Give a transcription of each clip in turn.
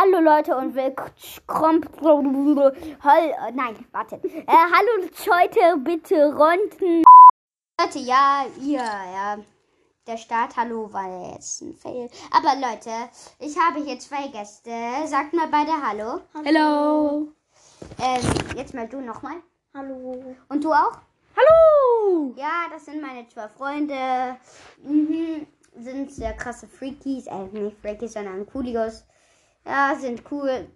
Hallo Leute und willkommen. Nein, warte. Äh, hallo heute bitte Runden. Leute, ja, ihr, ja. Der Start, hallo, war jetzt ein Fail. Aber Leute, ich habe hier zwei Gäste. Sagt mal beide Hallo. Hallo. Ähm, jetzt mal du nochmal. Hallo. Und du auch? Hallo. Ja, das sind meine zwei Freunde. Mhm. Sind sehr krasse Freakies. Äh, nicht Freakies, sondern Coolios. Ja, sind cool.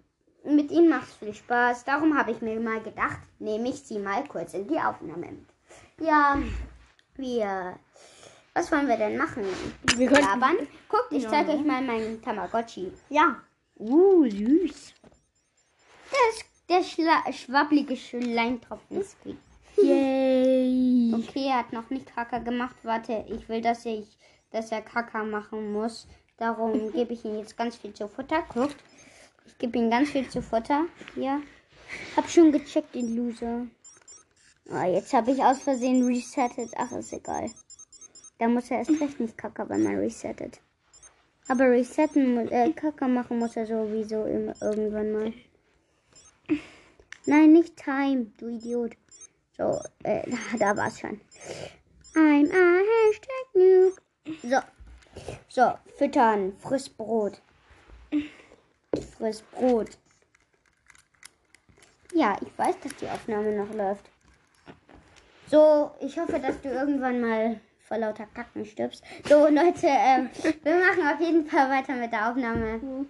Mit ihnen macht es viel Spaß. Darum habe ich mir mal gedacht, nehme ich sie mal kurz in die Aufnahme mit. Ja, wir. Was wollen wir denn machen? Wir könnten- Labern? Guckt, ich Ja. zeige euch mal meinen Tamagotchi. Ja. Uh, süß. Das, der schla schwabbelige Schleimtropfen ist gut. Yay. Okay, er hat noch nicht Kacker gemacht. Warte, ich will, dass ich, dass er Kacker machen muss. Darum gebe ich ihm jetzt ganz viel zu Futter. Guckt. Ich gebe ihm ganz viel zu Futter. Hier. Hab schon gecheckt, den Loser. Ah, jetzt habe ich aus Versehen resettet. Ach, ist egal. Da muss er erst recht nicht Kacker, wenn man resettet. Aber resetten, äh, Kacker machen muss er sowieso im, irgendwann mal. Nein, nicht Time, du Idiot. So, äh, da war's schon. I'm a Hashtag Noob. So. So, füttern. Friss Brot. Friss Brot. Ja, ich weiß, dass die Aufnahme noch läuft. So, ich hoffe, dass du irgendwann mal vor lauter Kacken stirbst. So, Leute, ähm, wir machen auf jeden Fall weiter mit der Aufnahme.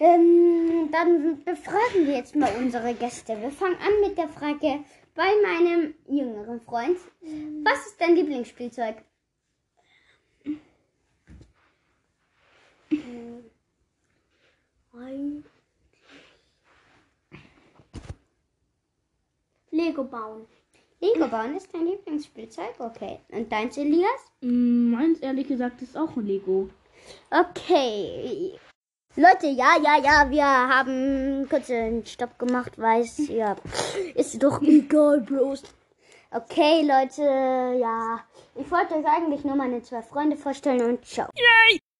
Ähm, dann befragen wir jetzt mal unsere Gäste. Wir fangen an mit der Frage bei meinem jüngeren Freund. Was ist dein Lieblingsspielzeug? Lego bauen. Lego bauen ist dein Lieblingsspielzeug? Okay. Und deins, Elias? Mm, meins ehrlich gesagt ist auch ein Lego. Okay. Leute, ja, ja, ja, wir haben kurz einen Stopp gemacht, weiß, ja, ist doch egal, Bros. Okay, Leute, ja, ich wollte euch eigentlich nur meine zwei Freunde vorstellen und ciao.